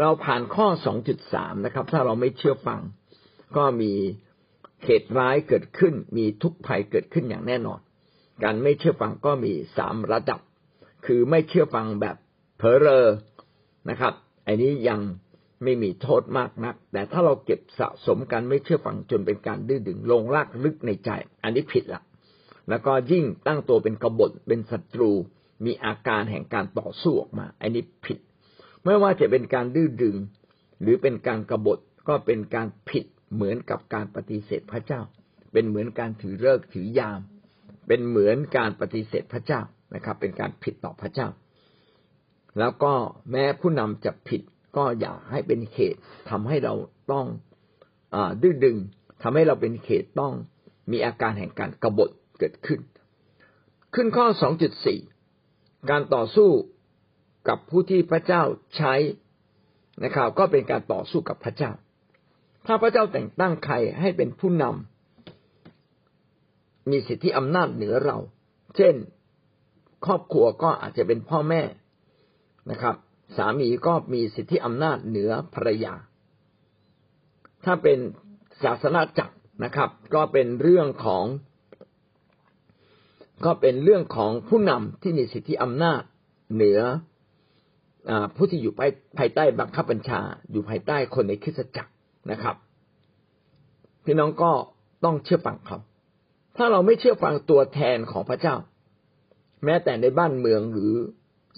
เราผ่านข้อสองจุดสามนะครับ ถ้าเราไม่เชื่อฟัง ก็มีเหตุร้ายเกิดขึ้น มีทุกข์ภัยเกิดขึ้นอย่างแน่นอน การไม่เชื่อฟังก็มีสามระดับ คือไม่เชื่อฟังแบบเผลอเรอนะครับ อันนี้ยังไม่มีโทษมากนัก แต่ถ้าเราเก็บสะสมกันไม่เชื่อฟังจนเป็นการดื้อดึงลงลากลึกในใจ อันนี้ผิดละ แล้วก็ยิ่งตั้งตัวเป็นกบฏเป็นศัตรู มีอาการแห่งการต่อสู้ออกมา อันนี้ผิด ไม่ว่าจะเป็นการดื้อดึง หรือเป็นการกรบฏก็เป็นการผิดเหมือนกับการปฏิเสธพระเจ้า เป็นเหมือนการถือเลิกถือยาม เป็นเหมือนการปฏิเสธพระเจ้านะครับ เป็นการผิดต่อพระเจ้า แล้วก็แม้ผู้นำจะผิดก็อย่าให้เป็นเหตุทำให้เราต้องอดื้อดึงทำให้เราเป็นเหตุต้องมีอาการแห่งการกรบฏเกิดขึ้น ขึ้นข้อ 2.4 การต่อสู้ กับผู้ที่พระเจ้าใช้นะครับ ก็เป็นการต่อสู้กับพระเจ้า ถ้าพระเจ้าแต่งตั้งใครให้เป็นผู้นำมีสิทธิอำนาจเหนือเรา เช่น ครอบครัวก็อาจจะเป็นพ่อแม่นะครับ สามีก็มีสิทธิอำนาจเหนือภรรยา ถ้าเป็นศาสนาจักรนะครับ ก็เป็นเรื่องของ ก็เป็นเรื่องของผู้นำที่มีสิทธิอำนาจเหนือ ผู้ที่อยู่ภายใต้บังคับบัญชา อยู่ภายใต้คนในคริสตจักรนะครับ พี่น้องก็ต้องเชื่อฟังเขาถ้าเราไม่เชื่อฟังตัวแทนของพระเจ้า แม้แต่ในบ้านเมืองหรือ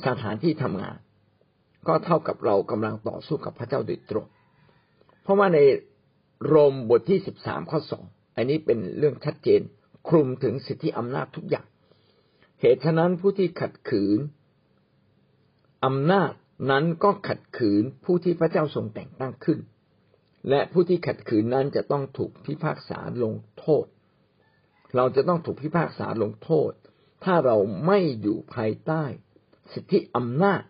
สถานที่ทำงาน ก็เท่ากับเรากำลังต่อสู้กับพระเจ้าโดยตรง เพราะว่าในโรมบทที่สิบสามข้อสองอันนี้เป็นเรื่องชัดเจนคลุมถึงสิทธิอำนาจทุกอย่าง เหตุฉะนั้นผู้ที่ขัดขืน อำนาจนั้นก็ขัดขืนผู้ที่พระเจ้าทรงแต่งตั้งขึ้น และผู้ที่ขัดขืนนั้นจะต้องถูกพิพากษาลงโทษ เราจะต้องถูกพิพากษาลงโทษ ถ้าเราไม่อยู่ภายใต้ สิทธิอำนาจ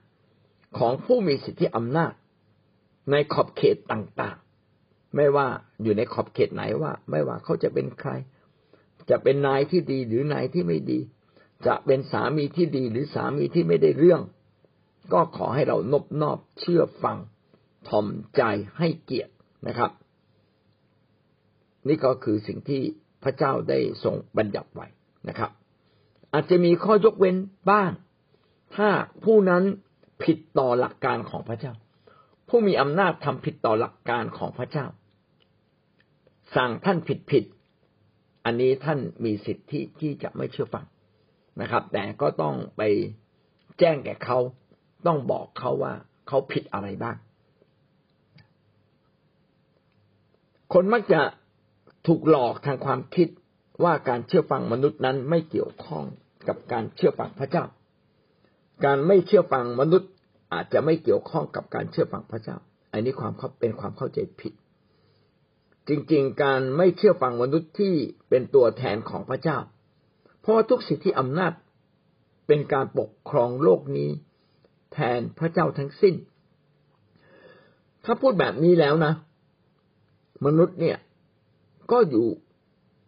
ของผู้มีสิทธิอำนาจ ในขอบเขตต่างๆ ไม่ว่าอยู่ในขอบเขตไหนว่า ไม่ว่าเขาจะเป็นใคร จะเป็นนายที่ดีหรือนายที่ไม่ดี จะเป็นสามีที่ดีหรือสามีที่ไม่ได้เรื่อง ก็ขอให้เรานบนอบเชื่อฟังทอมใจให้เกียรตินะครับ นี่ก็คือสิ่งที่พระเจ้าได้ทรงบัญญัติไว้นะครับ อาจจะมีข้อยกเว้นบ้าง ถ้าผู้นั้นผิดต่อหลักการของพระเจ้า ผู้มีอำนาจทำผิดต่อหลักการของพระเจ้า สั่งท่านผิดผิด อันนี้ท่านมีสิทธิที่จะไม่เชื่อฟังนะครับ แต่ก็ต้องไปแจ้งแก่เขา ต้องบอกเขาว่าเขาผิดอะไรบ้าง คนมักจะถูกหลอกทางความคิดว่าการเชื่อฟังมนุษย์นั้นไม่เกี่ยวข้องกับการเชื่อฟังพระเจ้า การไม่เชื่อฟังมนุษย์อาจจะไม่เกี่ยวข้องกับการเชื่อฟังพระเจ้า อันนี้ความเป็นความเข้าใจผิด จริงๆ การไม่เชื่อฟังมนุษย์ที่เป็นตัวแทนของพระเจ้า เพราะทุกสิทธิอำนาจเป็นการปกครองโลกนี้ แทนพระเจ้าทั้งสิ้น ถ้าพูดแบบนี้แล้วนะ มนุษย์เนี่ย ก็อยู่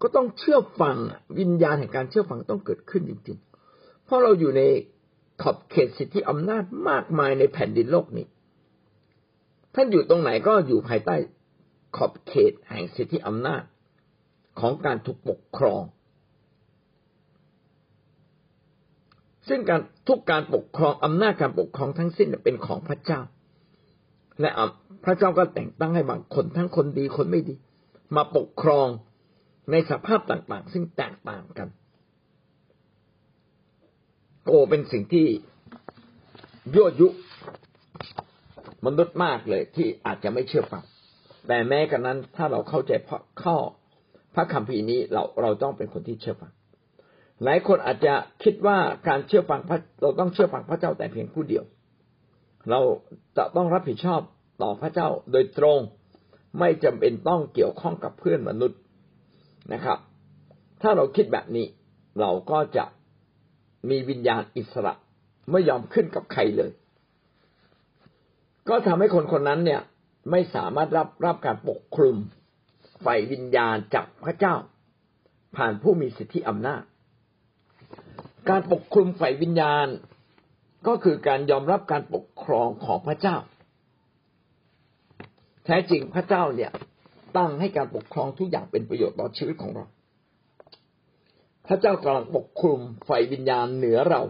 ก็ต้องเชื่อฟังวิญญาณแห่งการเชื่อฟังต้องเกิดขึ้นจริงๆ เพราะเราอยู่ในขอบเขตสิทธิอำนาจมากมายในแผ่นดินโลกนี้ ท่านอยู่ตรงไหนก็อยู่ภายใต้ขอบเขตแห่งสิทธิอำนาจของการถูกปกครอง ซึ่งการทุกการปกครองอำนาจการปกครองทั้งสิ้นเป็นของพระเจ้า และพระเจ้าก็แต่งตั้งให้บางคนทั้งคนดีคนไม่ดี มาปกครองในสภาพต่างๆ ซึ่งแตกต่างกันโกเป็นสิ่งที่ยั่วยุมนุษย์มากเลยที่อาจจะไม่เชื่อฟังแต่แม้กันนั้นถ้าเราเข้าใจพระข้อพระคัมภีร์นี้เราเราต้องเป็นคนที่เชื่อฟัง หลายคนอาจจะคิดว่าการเชื่อฟังพระเราต้องเชื่อฟังพระเจ้าแต่เพียงผู้เดียว เราจะต้องรับผิดชอบต่อพระเจ้าโดยตรงไม่จำเป็นต้องเกี่ยวข้องกับเพื่อนมนุษย์นะครับ ถ้าเราคิดแบบนี้ เราก็จะมีวิญญาณอิสระไม่ยอมขึ้นกับใครเลย ก็ทำให้คนคนนั้นเนี่ย ไม่สามารถรับรับการปกคลุมฝ่ายวิญญาณจากพระเจ้า ผ่านผู้มีสิทธิอำนาจ การปกคลุมฝ่ายวิญญาณ ก็คือการยอมรับการปกครองของพระเจ้า แท้จริงพระเจ้าเนี่ยตั้งให้การปกครองทุกอย่างเป็นประโยชน์ต่อชีวิตของเรา พระเจ้ากำลังปกคลุมไฟวิญญาณเหนือเรา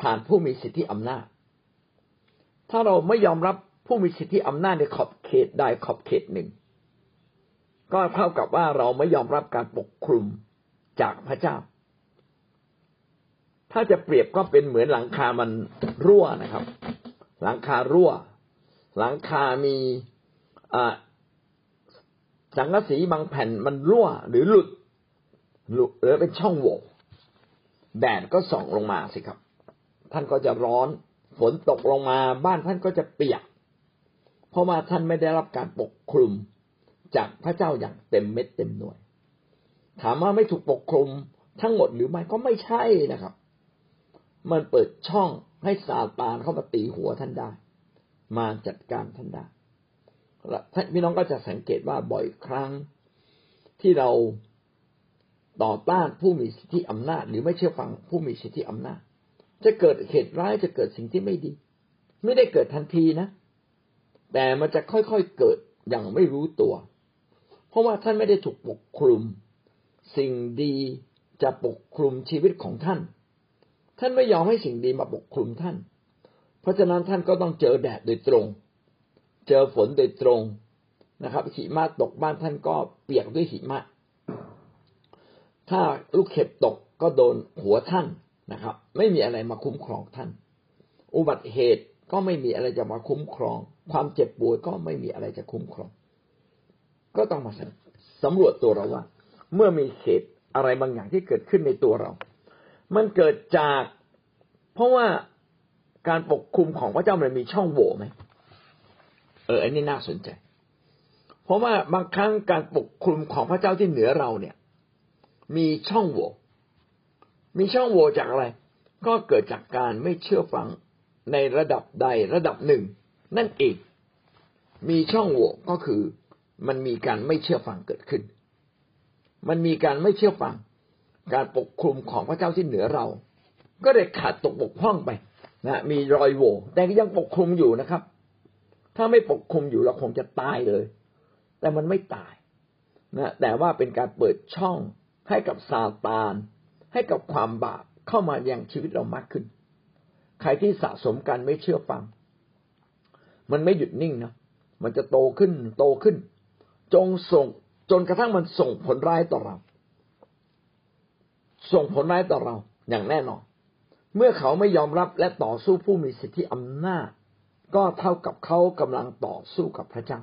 ผ่านผู้มีสิทธิอำนาจ ถ้าเราไม่ยอมรับผู้มีสิทธิอำนาจในขอบเขตใดขอบเขตหนึ่ง ก็เท่ากับว่าเราไม่ยอมรับการปกคลุมจากพระเจ้า ถ้าจะเปรียบก็เป็นเหมือนหลังคามันรั่วนะครับ หลังคารั่ว หลังคามีสังกะสีบางแผ่นมันรั่วหรือหลุดหลุดหรือเป็นช่องโหว่แดดก็ส่องลงมาสิครับ ท่านก็จะร้อนฝนตกลงมา บ้านท่านก็จะเปียก เพราะว่าท่านไม่ได้รับการปกคลุมจากพระเจ้าอย่างเต็มเม็ดเต็มหน่วย ถามว่าไม่ถูกปกคลุมทั้งหมดหรือไม่ก็ไม่ใช่นะครับ มันเปิดช่องให้ซาตานเข้ามาตีหัวท่านได้ มาจัดการท่านได้ท่านพี่น้องก็จะสังเกตว่าบ่อยครั้งที่เราต่อต้านผู้มีสิทธิอำนาจ หรือไม่เชื่อฟังผู้มีสิทธิอำนาจ จะเกิดเหตุร้ายจะเกิดสิ่งที่ไม่ดี ไม่ได้เกิดทันทีนะ แต่มันจะค่อยๆเกิดอย่างไม่รู้ตัว เพราะว่าท่านไม่ได้ถูกปกคลุม สิ่งดีจะปกคลุมชีวิตของท่าน ท่านไม่ยอมให้สิ่งดีมาปกคลุมท่าน เพราะฉะนั้นท่านก็ต้องเจอแดดโดยตรง เจอฝนโดยตรงนะครับหิมะตกบ้านท่านก็เปียกด้วยหิมะ ถ้าลูกเห็บตกก็โดนหัวท่านนะครับ ไม่มีอะไรมาคุ้มครองท่าน อุบัติเหตุก็ไม่มีอะไรจะมาคุ้มครอง ความเจ็บป่วยก็ไม่มีอะไรจะคุ้มครอง ก็ต้องมาสำรวจตัวเราว่า เมื่อมีเหตุอะไรบางอย่างที่เกิดขึ้นในตัวเรา มันเกิดจาก เพราะว่าการปกคุมของพระเจ้ามันมีช่องโหว่ไหมเอออันนี้น่าสนใจ เพราะว่าบางครั้งการปกคลุมของพระเจ้าที่เหนือเราเนี่ย มีช่องโหว่มีช่องโหว่จากอะไร ก็เกิดจากการไม่เชื่อฟังในระดับใดระดับหนึ่ง นั่นเองมีช่องโหว่ก็คือมันมีการไม่เชื่อฟังเกิดขึ้น มันมีการไม่เชื่อฟัง การปกคลุมของพระเจ้าที่เหนือเรา ก็เลยขาดตกบกพร่องไปนะมีรอยโหว่แต่ยังปกคลุมอยู่นะครับ ถ้าไม่ปกคลุมอยู่เราคงจะตายเลย แต่มันไม่ตายนะแต่ว่าเป็นการเปิดช่องให้กับซาตาน ให้กับความบาปเข้ามายังชีวิตเรามากขึ้น ใครที่สะสมกันไม่เชื่อฟัง มันไม่หยุดนิ่งนะมันจะโตขึ้นโตขึ้น จงส่งจนกระทั่งมันส่งผลร้ายต่อเรา ส่งผลร้ายต่อเราอย่างแน่นอน เมื่อเขาไม่ยอมรับและต่อสู้ผู้มีสิทธิอำนาจ ก็เท่ากับเขากำลังต่อสู้กับพระเจ้า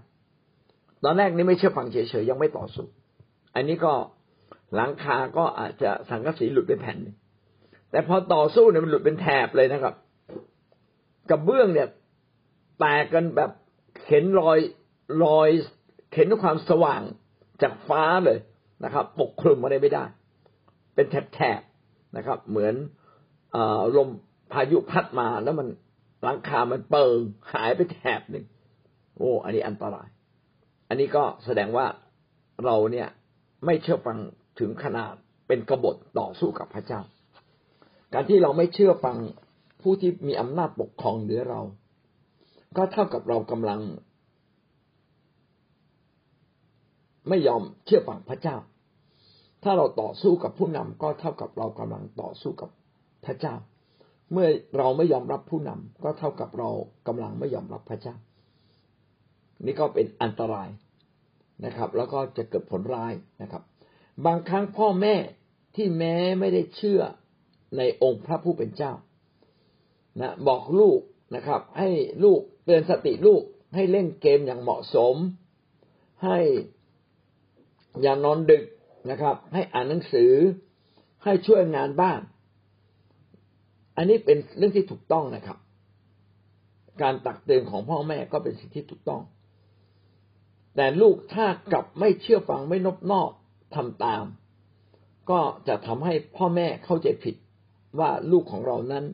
ตอนแรกนี่ไม่เชื่อฟังเฉยๆยังไม่ต่อสู้ อันนี้ก็หลังคาก็อาจจะสังกะสีหลุดไปแผ่นแต่พอต่อสู้เนี่ยมันหลุดเป็นแถบเลยนะครับกระเบื้องเนี่ยแตกกันแบบเข็นรอยรอยเข็นความสว่างจากฟ้าเลยนะครับ ปกคลุมอะไรไม่ได้ เป็นแถบๆนะครับ เหมือนอลมพายุพัดมาแล้วมันหลังคามันเปิงหายไปแถบหนึ่งโอ้อันนี้อันตราย อันนี้ก็แสดงว่าเราเนี่ยไม่เชื่อฟังถึงขนาดเป็นกบฏต่อสู้กับพระเจ้า การที่เราไม่เชื่อฟังผู้ที่มีอำนาจปกครองเหนือเรา ก็เท่ากับเรากำลัง ไม่ยอมเชื่อฟังพระเจ้า ถ้าเราต่อสู้กับผู้นำก็เท่ากับเรากำลังต่อสู้กับพระเจ้า เมื่อเราไม่ยอมรับผู้นำก็เท่ากับเรากำลังไม่ยอมรับพระเจ้า นี่ก็เป็นอันตรายนะครับ แล้วก็จะเกิดผลร้ายนะครับ บางครั้งพ่อแม่ที่แม้ไม่ได้เชื่อในองค์พระผู้เป็นเจ้านะบอกลูกนะครับ ให้ลูกเตือนสติลูกให้เล่นเกมอย่างเหมาะสม ให้อย่านอนดึก นะครับ ให้อ่านหนังสือให้ช่วยงานบ้าน อันนี้เป็นเรื่องที่ถูกต้องนะครับ การตักเตือนของพ่อแม่ก็เป็นสิ่งที่ถูกต้อง แต่ลูกถ้ากลับไม่เชื่อฟังไม่นบนอบทำตาม ก็จะทำให้พ่อแม่เข้าใจผิดว่าลูกของเรานั้น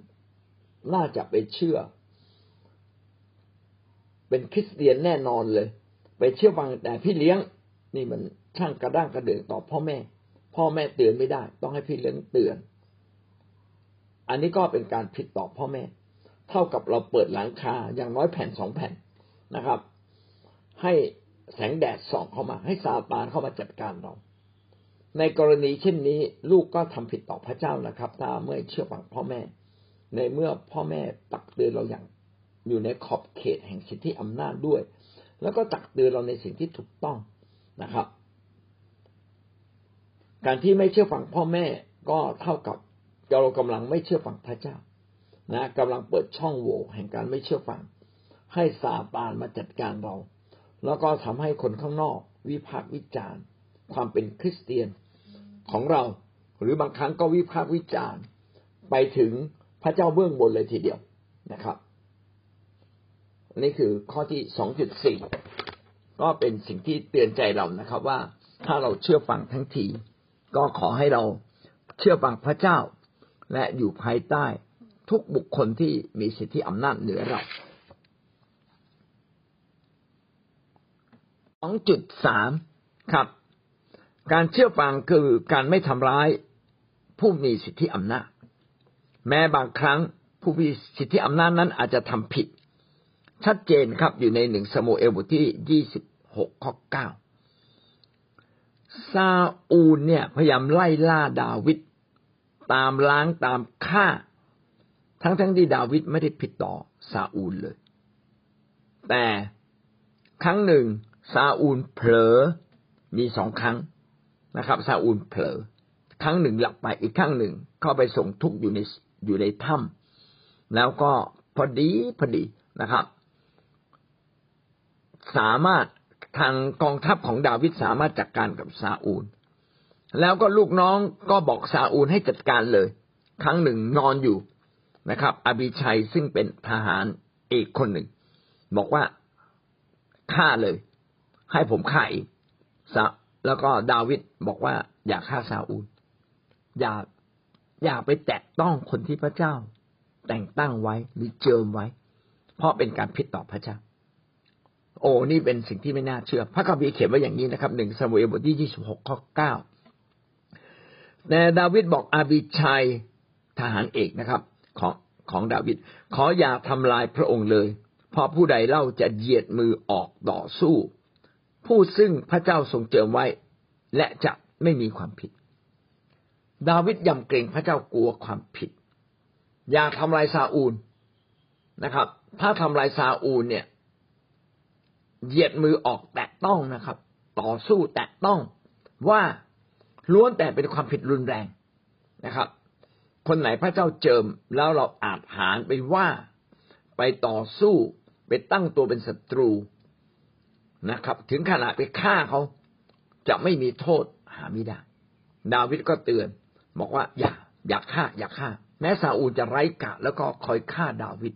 น่าจะไปเชื่อ เป็นคริสเตียนแน่นอนเลย ไปเชื่อฟังแต่พี่เลี้ยงนี่มัน ช่างกระด้างกระเดืองต่อพ่อแม่ พ่อแม่เตือนไม่ได้ ต้องให้พี่เลี้ยงเตือน อันนี้ก็เป็นการผิดต่อพ่อแม่ เท่ากับเราเปิดหลังคาอย่างน้อยแผ่นสองแผ่นนะครับ ให้แสงแดดส่องเข้ามา ให้ซาตานเข้ามาจัดการเรา ในกรณีเช่นนี้ ลูกก็ทำผิดต่อพระเจ้านะครับ ถ้าเมื่อเชื่อฟังพ่อแม่ ในเมื่อพ่อแม่ตักเตือนเราอย่างอยู่ในขอบเขตแห่งสิทธิอำนาจด้วย แล้วก็ตักเตือนเราในสิ่งที่ถูกต้องนะครับ การที่ไม่เชื่อฟังพ่อแม่ก็เท่ากับเรากำลังไม่เชื่อฟังพระเจ้า นะกำลังเปิดช่องโหว่แห่งการไม่เชื่อฟัง ให้ซาตานมาจัดการเรา แล้วก็ทำให้คนข้างนอก วิพากษ์วิจารณ์ ความเป็นคริสเตียนของเรา หรือบางครั้งก็วิพากษ์วิจารณ์ ไปถึงพระเจ้าเบื้องบนเลยทีเดียวนะครับนี่คือข้อที่สองจุดสี่ก็เป็นสิ่งที่เตือนใจเรานะครับ ว่าถ้าเราเชื่อฟังทั้งที ก็ขอให้เราเชื่อฟังพระเจ้า และอยู่ภายใต้ทุกบุคคลที่มีสิทธิอำนาจเหนือเราสองจุดสามครับ การเชื่อฟังคือการไม่ทำร้ายผู้มีสิทธิอำนาจ แม้บางครั้งผู้มีสิทธิอำนาจนั้นอาจจะทำผิด ชัดเจนครับอยู่ในหนึ่งสมุเอลบทที่ยี่สิบหกข้อเก้า ซาอูลเนี่ยพยายามไล่ล่าดาวิดตามล้างตามฆ่า ทั้งทั้งที่ดาวิดไม่ได้ผิดต่อซาอูลเลย แต่ครั้งหนึ่งซาอูลเผลอมีสองครั้งนะครับซาอูลเผลอ ครั้งหนึ่งหลับไปอีกครั้งหนึ่งเข้าไปส่งทุกอยู่ในอยู่ในถ้ำแล้วก็พอดีพอดีนะครับ สามารถ ทางกองทัพของดาวิดสามารถจัดกการกับซาอูล แล้วก็ลูกน้องก็บอกซาอูลให้จัดการเลย ครั้งหนึ่งนอนอยู่นะครับอบิชัยซึ่งเป็นทหารเอกคนหนึ่ง บอกว่าฆ่าเลย ให้ผมฆ่าอีกแล้วก็ดาวิดบอกว่า อย่าฆ่าซาอูล อย่าอย่าไปแตะต้องคนที่พระเจ้า แต่งตั้งไว้หรือเจิมไว้ เพราะเป็นการผิดต่อพระเจ้า โอ้นี่เป็นสิ่งที่ไม่น่าเชื่อ พระคัมภีร์เขียนไว้อย่างนี้นะครับหนึ่งสมุเอลบทที่ยี่สิบหกข้อเก้าแต่ดาวิดบอกอาบิชัยทหารเอกนะครับ ของของดาวิดขออย่าทำลายพระองค์เลย เพราะผู้ใดเล่าจะเหยียดมือออกต่อสู้ ผู้ซึ่งพระเจ้าทรงเจิมไว้ และจะไม่มีความผิด ดาวิดยำเกรงพระเจ้ากลัวความผิด อย่าทำลายซาอูลนะครับ ถ้าทำลายซาอูลเนี่ย เหยียดมือออกแตะต้องนะครับ ต่อสู้แตะต้องว่าล้วนแต่เป็นความผิดรุนแรงนะครับ คนไหนพระเจ้าเจิมแล้วเราอาจหารไปว่า ไปต่อสู้ไปตั้งตัวเป็นศัตรูนะครับ ถึงขนาดไปฆ่าเขาจะไม่มีโทษหาไม่ได้ ดาวิดก็เตือน บอกว่า อย่า อย่าฆ่า อย่าฆ่า แม้ซาอูจะไร้กะแล้วก็คอยฆ่าดาวิด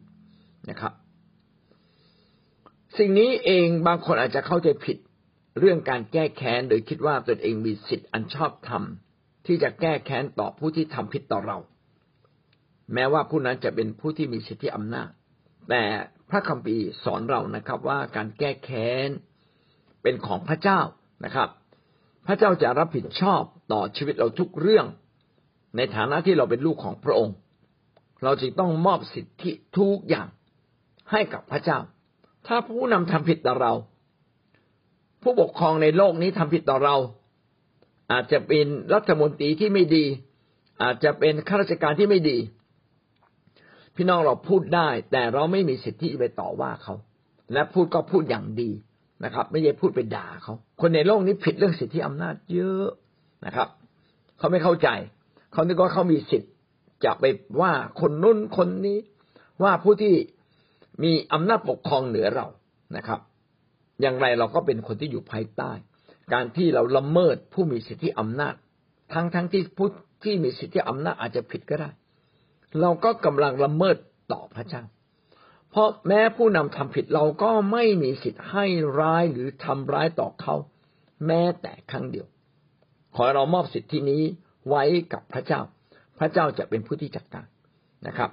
นะครับ สิ่งนี้เองบางคนอาจจะเข้าใจผิดเรื่องการแก้แค้นโดยคิดว่าตนเองมีสิทธิ์อันชอบธรรมที่จะแก้แค้นต่อผู้ที่ทำผิดต่อเรา แม้ว่าผู้นั้นจะเป็นผู้ที่มีสิทธิอำนาจ แต่พระคัมภีร์สอนเรานะครับว่าการแก้แค้นเป็นของพระเจ้านะครับ พระเจ้าจะรับผิดชอบต่อชีวิตเราทุกเรื่อง ในฐานะที่เราเป็นลูกของพระองค์ เราจึงต้องมอบสิทธิทุกอย่างให้กับพระเจ้า ถ้าผู้นำทำผิดต่อเรา ผู้ปกครองในโลกนี้ทำผิดต่อเรา อาจจะเป็นรัฐมนตรีที่ไม่ดี อาจจะเป็นข้าราชการที่ไม่ดี พี่น้องเราพูดได้ แต่เราไม่มีสิทธิไปต่อว่าเขา และพูดก็พูดอย่างดีนะครับ ไม่ใช่พูดไปด่าเขา คนในโลกนี้ผิดเรื่องสิทธิอำนาจเยอะนะครับ เขาไม่เข้าใจ เขาคิดว่าเขามีสิทธิ์จะไปว่าคนนู้นคนนี้ ว่าผู้ที่ มีอำนาจปกครองเหนือเรานะครับ อย่างไรเราก็เป็นคนที่อยู่ภายใต้ การที่เราละเมิดผู้มีสิทธิอำนาจ ทั้งทั้งที่ผู้ที่มีสิทธิอำนาจอาจจะผิดก็ได้ เราก็กำลังละเมิดต่อพระเจ้า เพราะแม้ผู้นำทำผิดเราก็ไม่มีสิทธิ์ให้ร้ายหรือทำร้ายต่อเขา แม้แต่ครั้งเดียว ขอเรามอบสิทธินี้ไว้กับพระเจ้า พระเจ้าจะเป็นผู้ที่จัดการนะครับ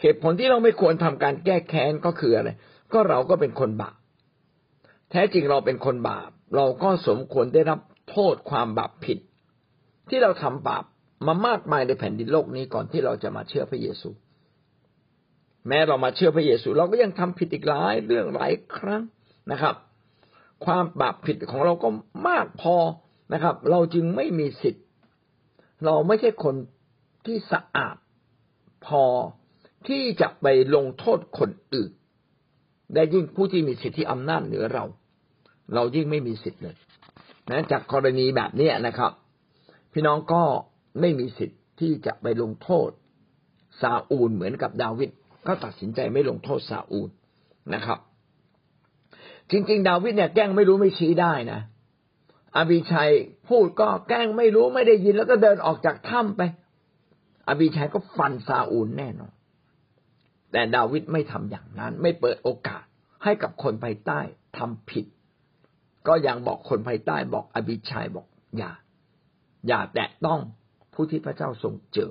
เหตุผลที่เราไม่ควรทำการแก้แค้นก็คืออะไร ก็เราก็เป็นคนบาป แท้จริงเราเป็นคนบาป เราก็สมควรได้รับโทษความบาปผิด ที่เราทำบาปมามากมายในแผ่นดินโลกนี้ก่อนที่เราจะมาเชื่อพระเยซู แม้เรามาเชื่อพระเยซู เราก็ยังทำผิดอีกหลายเรื่องหลายครั้งนะครับ ความบาปผิดของเราก็มากพอนะครับ เราจึงไม่มีสิทธิ์ เราไม่ใช่คนที่สะอาดพอ ที่จะไปลงโทษคนอื่นได้ยิ่งผู้ที่มีสิทธิอำนาจเหนือเรา เรายิ่งไม่มีสิทธิ์เลยนะจากกรณีแบบนี้นะครับ พี่น้องก็ไม่มีสิทธิ์ที่จะไปลงโทษซาอูลเหมือนกับดาวิดก็ตัดสินใจไม่ลงโทษซาอูลนะครับ จริง ๆ ดาวิดเนี่ยแกล้งไม่รู้ไม่ชี้ได้นะอภิชัยพูดก็แกล้งไม่รู้ไม่ได้ยินแล้วก็เดินออกจากถ้ำไปอภิชัยก็ฟันซาอูลแน่นอน แต่ดาวิดไม่ทำอย่างนั้น ไม่เปิดโอกาสให้กับคนภายใต้ทำผิด ก็ยังบอกคนภายใต้บอกอภิชัยบอกอย่า อย่าแตะต้องผู้ที่พระเจ้าทรงเจอ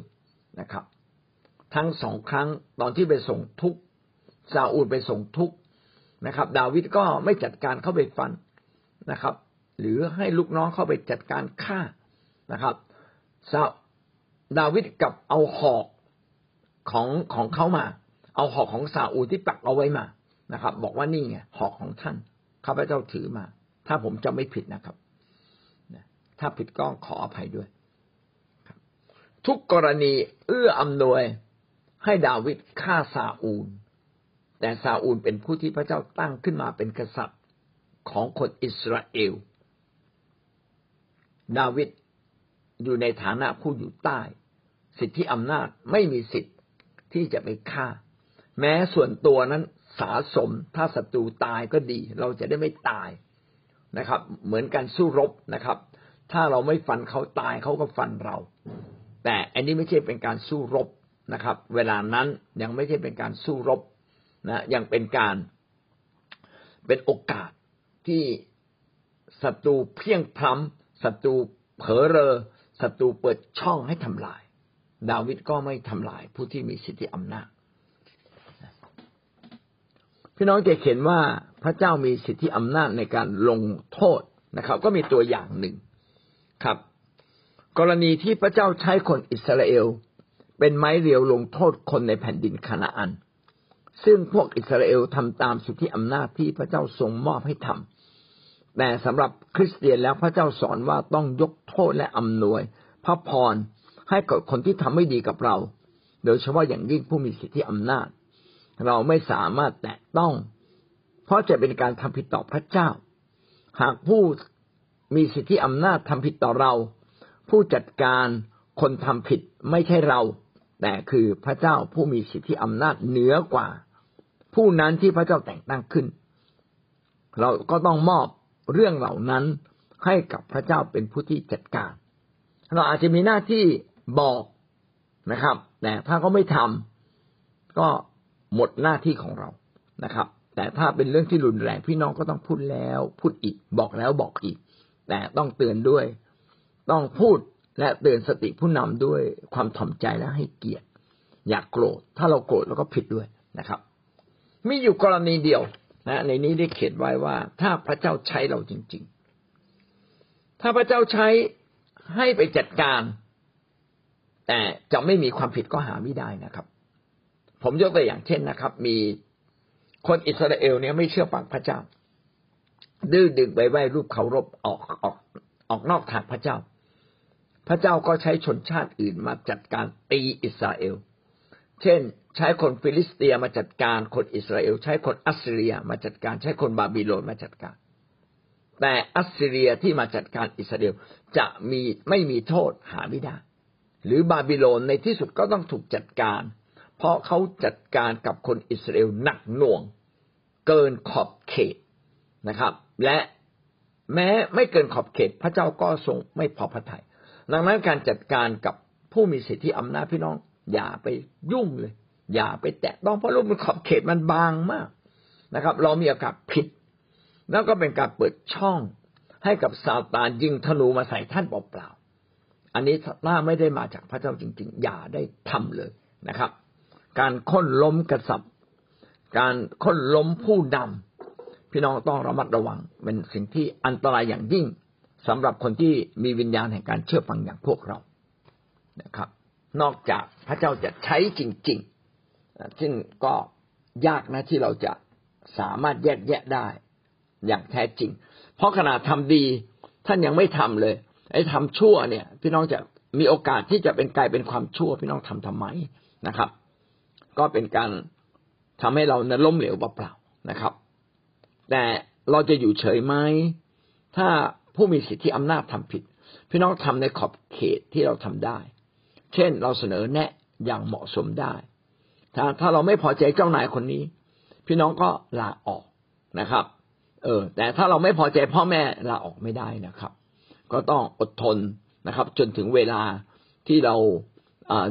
นะครับ ทั้งสองครั้งตอนที่ไปส่งทุกซาอูลไปส่งทุกนะครับ ดาวิดก็ไม่จัดการเข้าไปฟันนะครับ หรือให้ลูกน้องเข้าไปจัดการฆ่านะครับซาดาวิดกับเอาหอกของของเขามา เอาหอกของซาอูที่ปักเอาไว้มานะครับ บอกว่านี่ไงหอกของท่านข้าพเจ้าถือมา ถ้าผมจะไม่ผิดนะครับถ้าผิดก็ขออภัยด้วยทุกกรณีเอื้ออำนวยให้ดาวิดฆ่าซาอูล แต่ซาอูลเป็นผู้ที่พระเจ้าตั้งขึ้นมาเป็นกษัตริย์ของคนอิสราเอล ดาวิดอยู่ในฐานะผู้อยู่ใต้ สิทธิอำนาจไม่มีสิทธิ์ที่จะไปฆ่า แม้ส่วนตัวนั้นสาสมถ้าศัตรูตายก็ดี เราจะได้ไม่ตายนะครับ เหมือนการสู้รบนะครับ ถ้าเราไม่ฟันเขาตายเขาก็ฟันเรา แต่อันนี้ไม่ใช่เป็นการสู้รบนะครับ เวลานั้นยังไม่ใช่เป็นการสู้รบนะยังเป็นการเป็นโอกาสที่ศัตรูเพียงพล้ำศัตรูเผลอเรอศัตรูเปิดช่องให้ทำลาย ดาวิดก็ไม่ทำลายผู้ที่มีสิทธิอำนาจ พี่น้องจะเห็นว่าพระเจ้ามีสิทธิอำนาจในการลงโทษนะครับ ก็มีตัวอย่างหนึ่งครับ กรณีที่พระเจ้าใช้คนอิสราเอล เป็นไม้เรียวลงโทษคนในแผ่นดินคานาอัน ซึ่งพวกอิสราเอลทำตามสิทธิอำนาจที่พระเจ้าทรงมอบให้ทำแต่สำหรับคริสเตียนแล้วพระเจ้าสอนว่าต้องยกโทษและอำนวย พระพรให้กับคนที่ทำไม่ดีกับเรา โดยเฉพาะอย่างยิ่งผู้มีสิทธิอำนาจ เราไม่สามารถแตะต้อง เพราะจะเป็นการทำผิดต่อพระเจ้า หากผู้มีสิทธิอำนาจทำผิดต่อเรา ผู้จัดการคนทำผิดไม่ใช่เรา แต่คือพระเจ้าผู้มีสิทธิอำนาจเหนือกว่า ผู้นั้นที่พระเจ้าแต่งตั้งขึ้น เราก็ต้องมอบเรื่องเหล่านั้นให้กับพระเจ้าเป็นผู้ที่จัดการ เราอาจจะมีหน้าที่บอกนะครับ แต่ถ้าเขาไม่ทำก็ หมดหน้าที่ของเรานะครับ แต่ถ้าเป็นเรื่องที่รุนแรงพี่น้องก็ต้องพูดแล้ว พูดอีกบอกแล้วบอกอีก แต่ต้องเตือนด้วย ต้องพูดและเตือนสติผู้นำด้วยความถ่อมใจและให้เกียรติ อย่ากโกรธ ถ้าเราโกรธเราก็ผิดด้วยนะครับ มีอยู่กรณีเดียวนะในนี้ได้เขียนไว้ว่า ถ้าพระเจ้าใช้เราจริง ๆ ถ้าพระเจ้าใช้ให้ไปจัดการ แต่จะไม่มีความผิดก็หาไม่ได้นะครับ ผมยกตัวอย่างเช่นนะครับ มีคนอิสราเอลเนี่ยไม่เชื่อฟังพระเจ้า ดื้อดึงไปไหว้รูปเคารพออกออกออกนอกทางพระเจ้า พระเจ้าก็ใช้ชนชาติอื่นมาจัดการตีอิสราเอล เช่น ใช้คนฟิลิสเตียมาจัดการคนอิสราเอล ใช้คนอัสซีเรียมาจัดการ ใช้คนบาบิโลนมาจัดการ แต่อัสซีเรียที่มาจัดการอิสราเอลจะมีไม่มีโทษหาไม่ได้ หรือบาบิโลนในที่สุดก็ต้องถูกจัดการ เพราะเขาจัดการกับคนอิสราเอลหนักหน่วง เกินขอบเขตนะครับ และแม้ไม่เกินขอบเขต พระเจ้าก็ทรงไม่พอพระทยัยดังนั้นการจัดการกับผู้มีสิทธิอำนาจพี่น้อง อย่าไปยุ่งเลย อย่าไปแตะต้องเพราะรูปมันขอบเขตมันบางมากนะครับ เรามีโอกาสผิด แล้วก็เป็นการเปิดช่องให้กับซาตานยิงธนูมาใส่ท่านเปล่าๆอันนี้ถ้าไม่ได้มาจากพระเจ้าจริง ๆ อย่าได้ทำเลยนะครับ การค้นล้มกษัตริย์ การค้นล้มผู้นำพี่น้องต้องระมัดระวัง เป็นสิ่งที่อันตรายอย่างยิ่งสำหรับคนที่มีวิญญาณแห่งการเชื่อฟังอย่างพวกเรานะครับ นอกจากพระเจ้าจะใช้จริงๆซึ่งก็ยากนะที่เราจะสามารถแยกแยะได้อย่างแท้จริง เพราะขนาดทำดีท่านยังไม่ทำเลย ไอ้ทำชั่วเนี่ย พี่น้องจะมีโอกาสที่จะเป็นกลายเป็นความชั่ว พี่น้องทำทำไมนะครับ ก็เป็นการทำให้เรานั้นล้มเหลวเปล่าๆนะครับ แต่เราจะอยู่เฉยไหมถ้าผู้มีสิทธิอำนาจทำผิด พี่น้องทำในขอบเขตที่เราทำได้ เช่นเราเสนอแนะอย่างเหมาะสมได้ ถ้าถ้าเราไม่พอใจเจ้านายคนนี้ พี่น้องก็ลาออกนะครับ เออ แต่ถ้าเราไม่พอใจพ่อแม่ลาออกไม่ได้นะครับ ก็ต้องอดทนนะครับ จนถึงเวลาที่เรา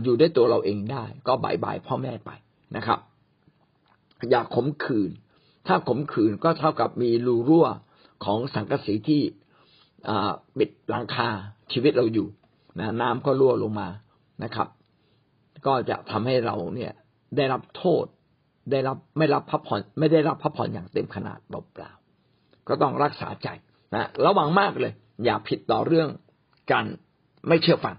อยู่ด้วยตัวเราเองได้ ก็บายบายพ่อแม่ไปนะครับ อย่าขมขื่นถ้าขมขื่นก็เท่ากับมีรูรั่วของสังกะสีที่ปิดหลังคาชีวิตเราอยู่นะน้ำก็รั่วลงมานะครับ ก็จะทำให้เราเนี่ยได้รับโทษ ได้รับไม่รับพักผ่อน ไม่ได้รับพักผ่อนอย่างเต็มขนาดเปล่าๆก็ต้องรักษาใจนะระวังมากเลย อย่าผิดต่อเรื่องการไม่เชื่อฟัง